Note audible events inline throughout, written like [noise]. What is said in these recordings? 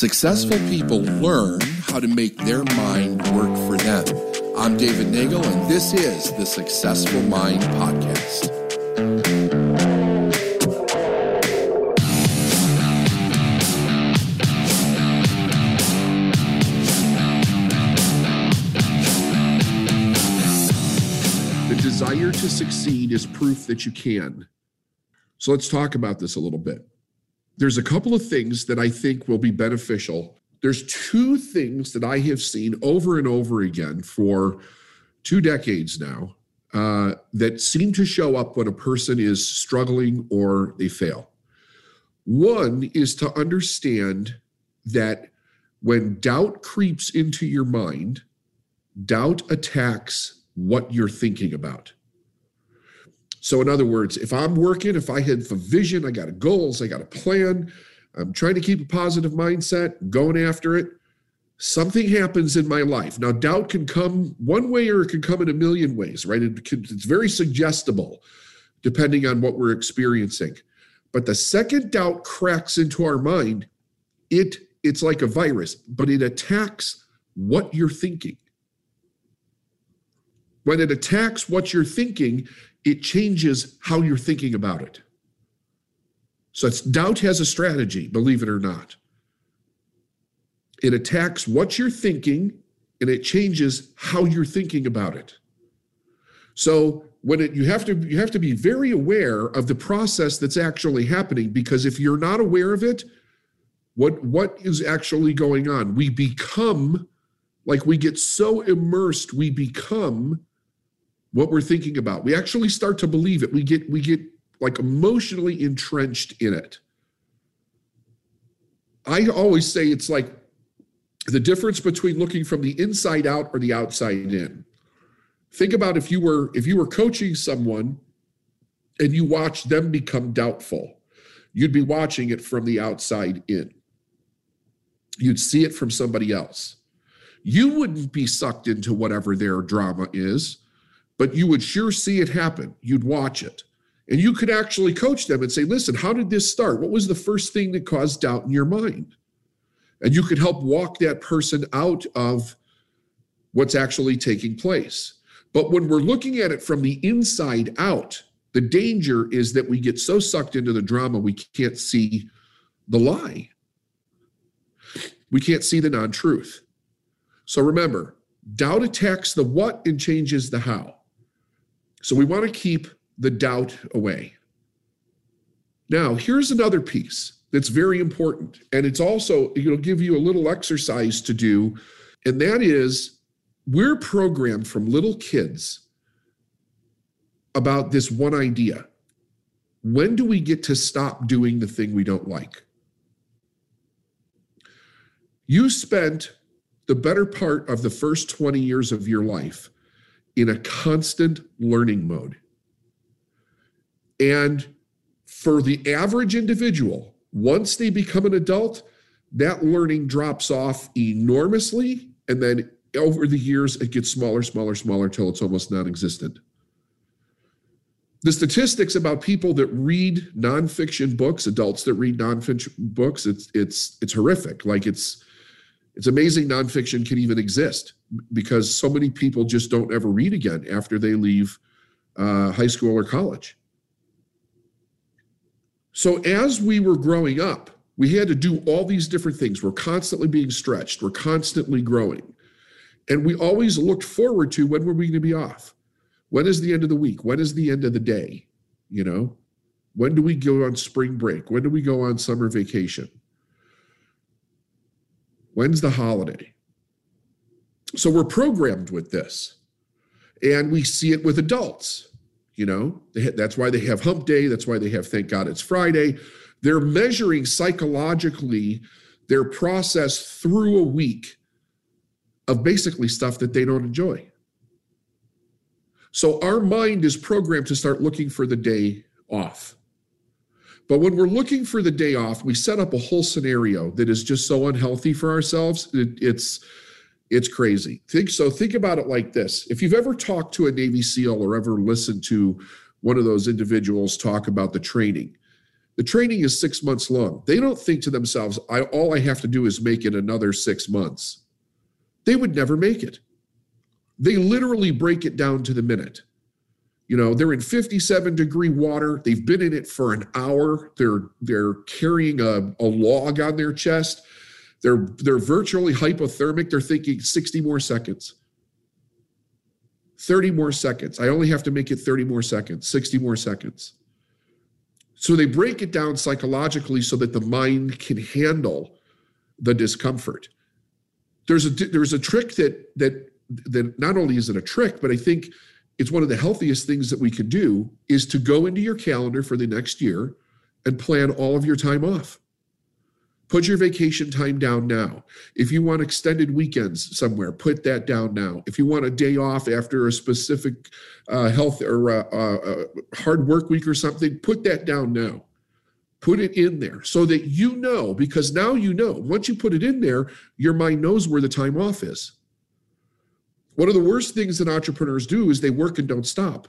Successful people learn how to make their mind work for them. I'm David Neagle, and this is the Successful Mind Podcast. The desire to succeed is proof that you can. So let's talk about this a little bit there's a couple of things that I think will be beneficial. There's two things that I have seen over and over again for two decades now uh, that seem to show up when a person is struggling or they fail. One is to understand that when doubt creeps into your mind, doubt attacks what you're thinking about. So, in other words, if I'm working, if I have a vision, I got a goals, I got a plan, I'm trying to keep a positive mindset, going after it, something happens in my life. Now, doubt can come one way or it can come in a million ways, right? It can, it's very suggestible depending on what we're experiencing. But the second doubt cracks into our mind, it it's like a virus, but it attacks what you're thinking. When it attacks what you're thinking, it changes how you're thinking about it. So it's doubt has a strategy, believe it or not. It attacks what you're thinking and it changes how you're thinking about it. So when it you have to you have to be very aware of the process that's actually happening because if you're not aware of it, what what is actually going on? We become like we get so immersed, we become what we're thinking about. We actually start to believe it. We get we get like emotionally entrenched in it. I always say it's like the difference between looking from the inside out or the outside in. Think about if you were if you were coaching someone and you watch them become doubtful. You'd be watching it from the outside in. You'd see it from somebody else. You wouldn't be sucked into whatever their drama is but you would sure see it happen. You'd watch it. And you could actually coach them and say, listen, how did this start? What was the first thing that caused doubt in your mind? And you could help walk that person out of what's actually taking place. But when we're looking at it from the inside out, the danger is that we get so sucked into the drama, we can't see the lie. We can't see the non truth. So remember, doubt attacks the what and changes the how. So we want to keep the doubt away. Now, here's another piece that's very important. And it's also, it'll give you a little exercise to do. And that is, we're programmed from little kids about this one idea. When do we get to stop doing the thing we don't like? You spent the better part of the first 20 years of your life in a constant learning mode. And for the average individual, once they become an adult, that learning drops off enormously. And then over the years, it gets smaller, smaller, smaller until it's almost non existent. The statistics about people that read nonfiction books, adults that read nonfiction books, it's it's it's horrific. Like it's it's amazing nonfiction can even exist because so many people just don't ever read again after they leave uh, high school or college. So as we were growing up, we had to do all these different things. We're constantly being stretched, we're constantly growing. And we always looked forward to when were we going to be off? When is the end of the week? When is the end of the day? You know, when do we go on spring break? When do we go on summer vacation? When's the holiday? So we're programmed with this. And we see it with adults. You know, that's why they have hump day. That's why they have thank God it's Friday. They're measuring psychologically their process through a week of basically stuff that they don't enjoy. So our mind is programmed to start looking for the day off. But when we're looking for the day off, we set up a whole scenario that is just so unhealthy for ourselves. It, it's it's crazy. Think so. Think about it like this: if you've ever talked to a Navy SEAL or ever listened to one of those individuals talk about the training, The training is six months long. They don't think to themselves, I, all I have to do is make it another six months. They would never make it. They literally break it down to the minute. You know, they're in 57 degree water. They've been in it for an hour. They're they're carrying a, a log on their chest. They're they're virtually hypothermic. They're thinking 60 more seconds. 30 more seconds. I only have to make it 30 more seconds, 60 more seconds. So they break it down psychologically so that the mind can handle the discomfort. There's a there's a trick that that that not only is it a trick, but I think it's one of the healthiest things that we could do is to go into your calendar for the next year and plan all of your time off. Put your vacation time down now. If you want extended weekends somewhere, put that down now. If you want a day off after a specific uh, health or uh, uh, hard work week or something, put that down now. Put it in there so that you know, because now you know. Once you put it in there, your mind knows where the time off is. One of the worst things that entrepreneurs do is they work and don't stop.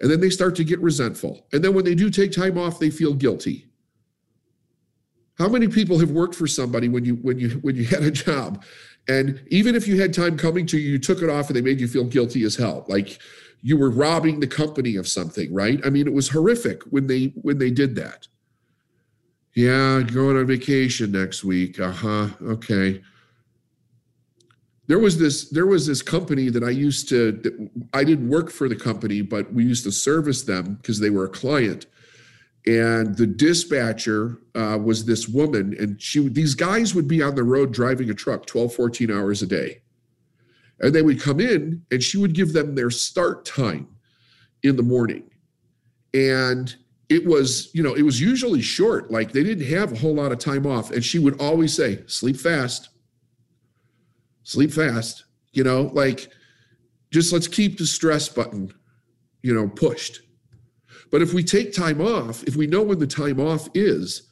And then they start to get resentful. And then when they do take time off, they feel guilty. How many people have worked for somebody when you when you when you [laughs] had a job, and even if you had time coming to you, you took it off and they made you feel guilty as hell, like you were robbing the company of something, right? I mean, it was horrific when they when they did that. Yeah, going on vacation next week. Uh huh. Okay. There was this there was this company that I used to I didn't work for the company, but we used to service them because they were a client. And the dispatcher uh, was this woman and she these guys would be on the road driving a truck 12 14 hours a day. And they would come in and she would give them their start time in the morning. And it was you know it was usually short like they didn't have a whole lot of time off and she would always say sleep fast sleep fast you know like just let's keep the stress button you know pushed but if we take time off, if we know when the time off is,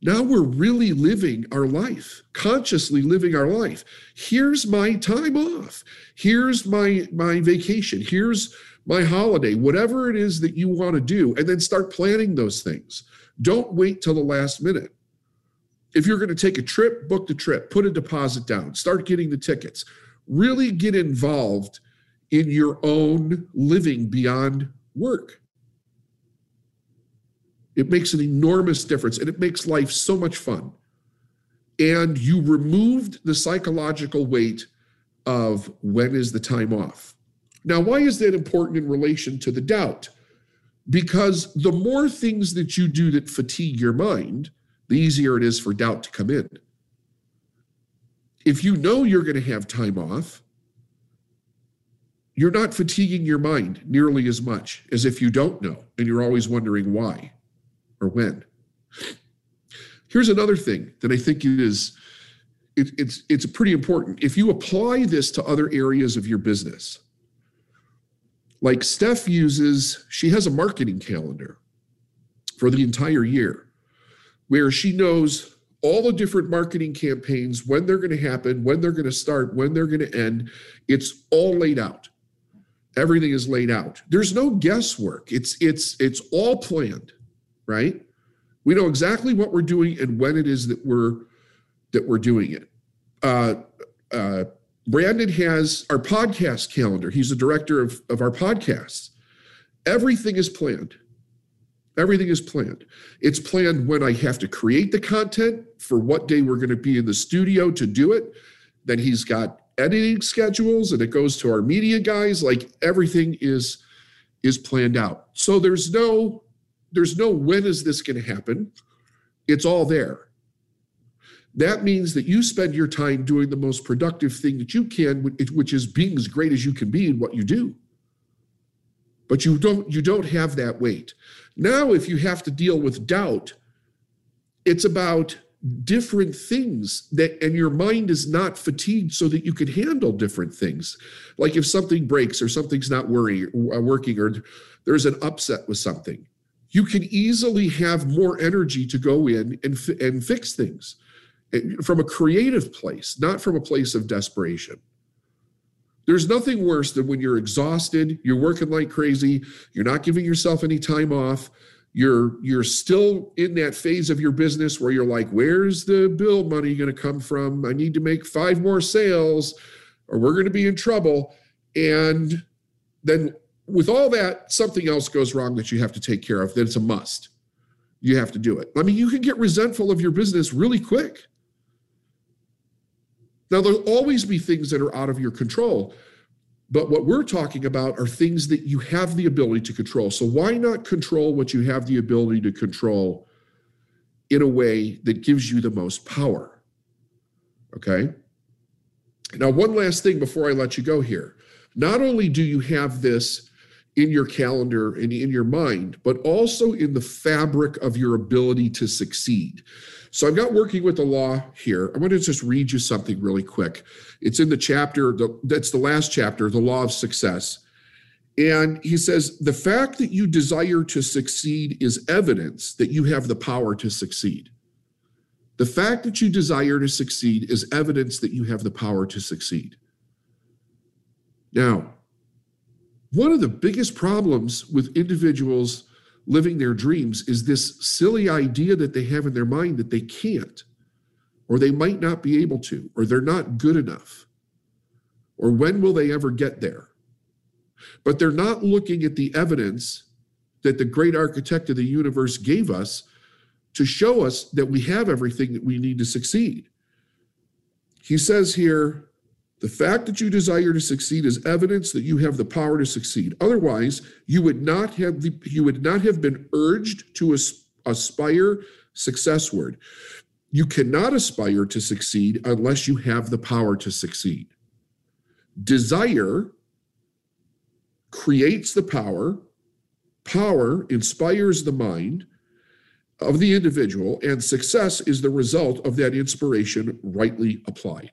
now we're really living our life, consciously living our life. Here's my time off. Here's my my vacation. Here's my holiday, whatever it is that you want to do, and then start planning those things. Don't wait till the last minute. If you're going to take a trip, book the trip, put a deposit down, start getting the tickets. Really get involved in your own living beyond work. It makes an enormous difference and it makes life so much fun. And you removed the psychological weight of when is the time off. Now, why is that important in relation to the doubt? Because the more things that you do that fatigue your mind, the easier it is for doubt to come in. If you know you're going to have time off, you're not fatiguing your mind nearly as much as if you don't know and you're always wondering why or when. Here's another thing that I think is it, it's it's pretty important. If you apply this to other areas of your business, like Steph uses, she has a marketing calendar for the entire year where she knows all the different marketing campaigns, when they're going to happen, when they're going to start, when they're going to end. It's all laid out. Everything is laid out. There's no guesswork. It's it's it's all planned right? We know exactly what we're doing and when it is that we're that we're doing it. Uh, uh, Brandon has our podcast calendar. He's the director of, of our podcasts. Everything is planned. Everything is planned. It's planned when I have to create the content for what day we're going to be in the studio to do it. Then he's got editing schedules and it goes to our media guys. Like everything is is planned out. So there's no there's no when is this going to happen. It's all there. That means that you spend your time doing the most productive thing that you can, which is being as great as you can be in what you do. But you don't you don't have that weight. Now, if you have to deal with doubt, it's about different things that and your mind is not fatigued so that you can handle different things like if something breaks or something's not worrying, uh, working or there's an upset with something you can easily have more energy to go in and, and fix things eh, from a creative place, not from a place of desperation. There's nothing worse than when you're exhausted, you're working like crazy, you're not giving yourself any time off, you're you're still in that phase of your business where you're like where's the bill money going to come from? I need to make five more sales or we're going to be in trouble. And then with all that something else goes wrong that you have to take care of that it's a must. You have to do it. I mean you can get resentful of your business really quick now there'll always be things that are out of your control but what we're talking about are things that you have the ability to control. So why not control what you have the ability to control in a way that gives you the most power? Okay. Now, one last thing before I let you go here. Not only do you have this in your calendar and in your mind, but also in the fabric of your ability to succeed. So I've got working with the law here. I'm going to just read you something really quick. It's in the chapter, that's the last chapter, the law of success. And he says, the fact that you desire to succeed is evidence that you have the power to succeed. The fact that you desire to succeed is evidence that you have the power to succeed. Now, one of the biggest problems with individuals living their dreams is this silly idea that they have in their mind that they can't, or they might not be able to, or they're not good enough, or when will they ever get there? But they're not looking at the evidence that the great architect of the universe gave us to show us that we have everything that we need to succeed. He says here, the fact that you desire to succeed is evidence that you have the power to succeed. Otherwise, you would not have the, you would not have been urged to aspire successward. You cannot aspire to succeed unless you have the power to succeed. Desire creates the power, power inspires the mind of the individual, and success is the result of that inspiration rightly applied.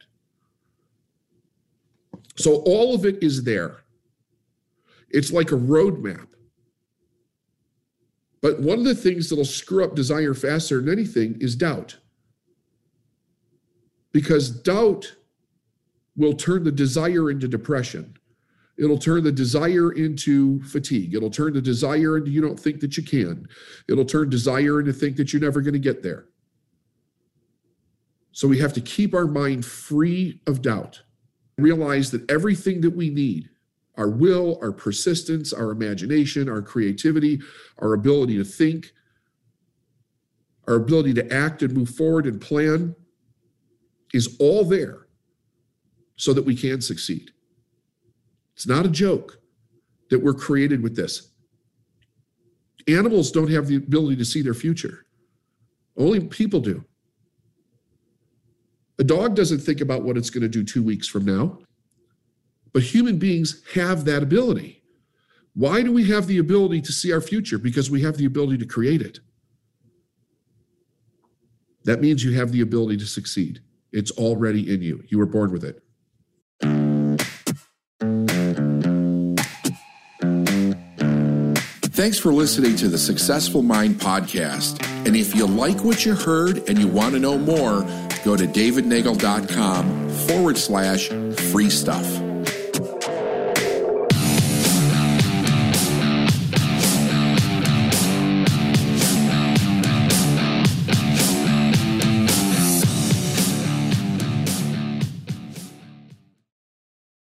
So all of it is there. It's like a roadmap. But one of the things that'll screw up desire faster than anything is doubt. Because doubt will turn the desire into depression. It'll turn the desire into fatigue. It'll turn the desire into you don't think that you can. It'll turn desire into think that you're never going to get there. So we have to keep our mind free of doubt realize that everything that we need our will, our persistence, our imagination, our creativity, our ability to think, our ability to act and move forward and plan is all there so that we can succeed. It's not a joke that we're created with this. Animals don't have the ability to see their future, only people do. A dog doesn't think about what it's going to do two weeks from now, but human beings have that ability. Why do we have the ability to see our future? Because we have the ability to create it. That means you have the ability to succeed. It's already in you. You were born with it. Thanks for listening to the Successful Mind podcast. And if you like what you heard and you want to know more, go to davidneagle.com forward slash free stuff.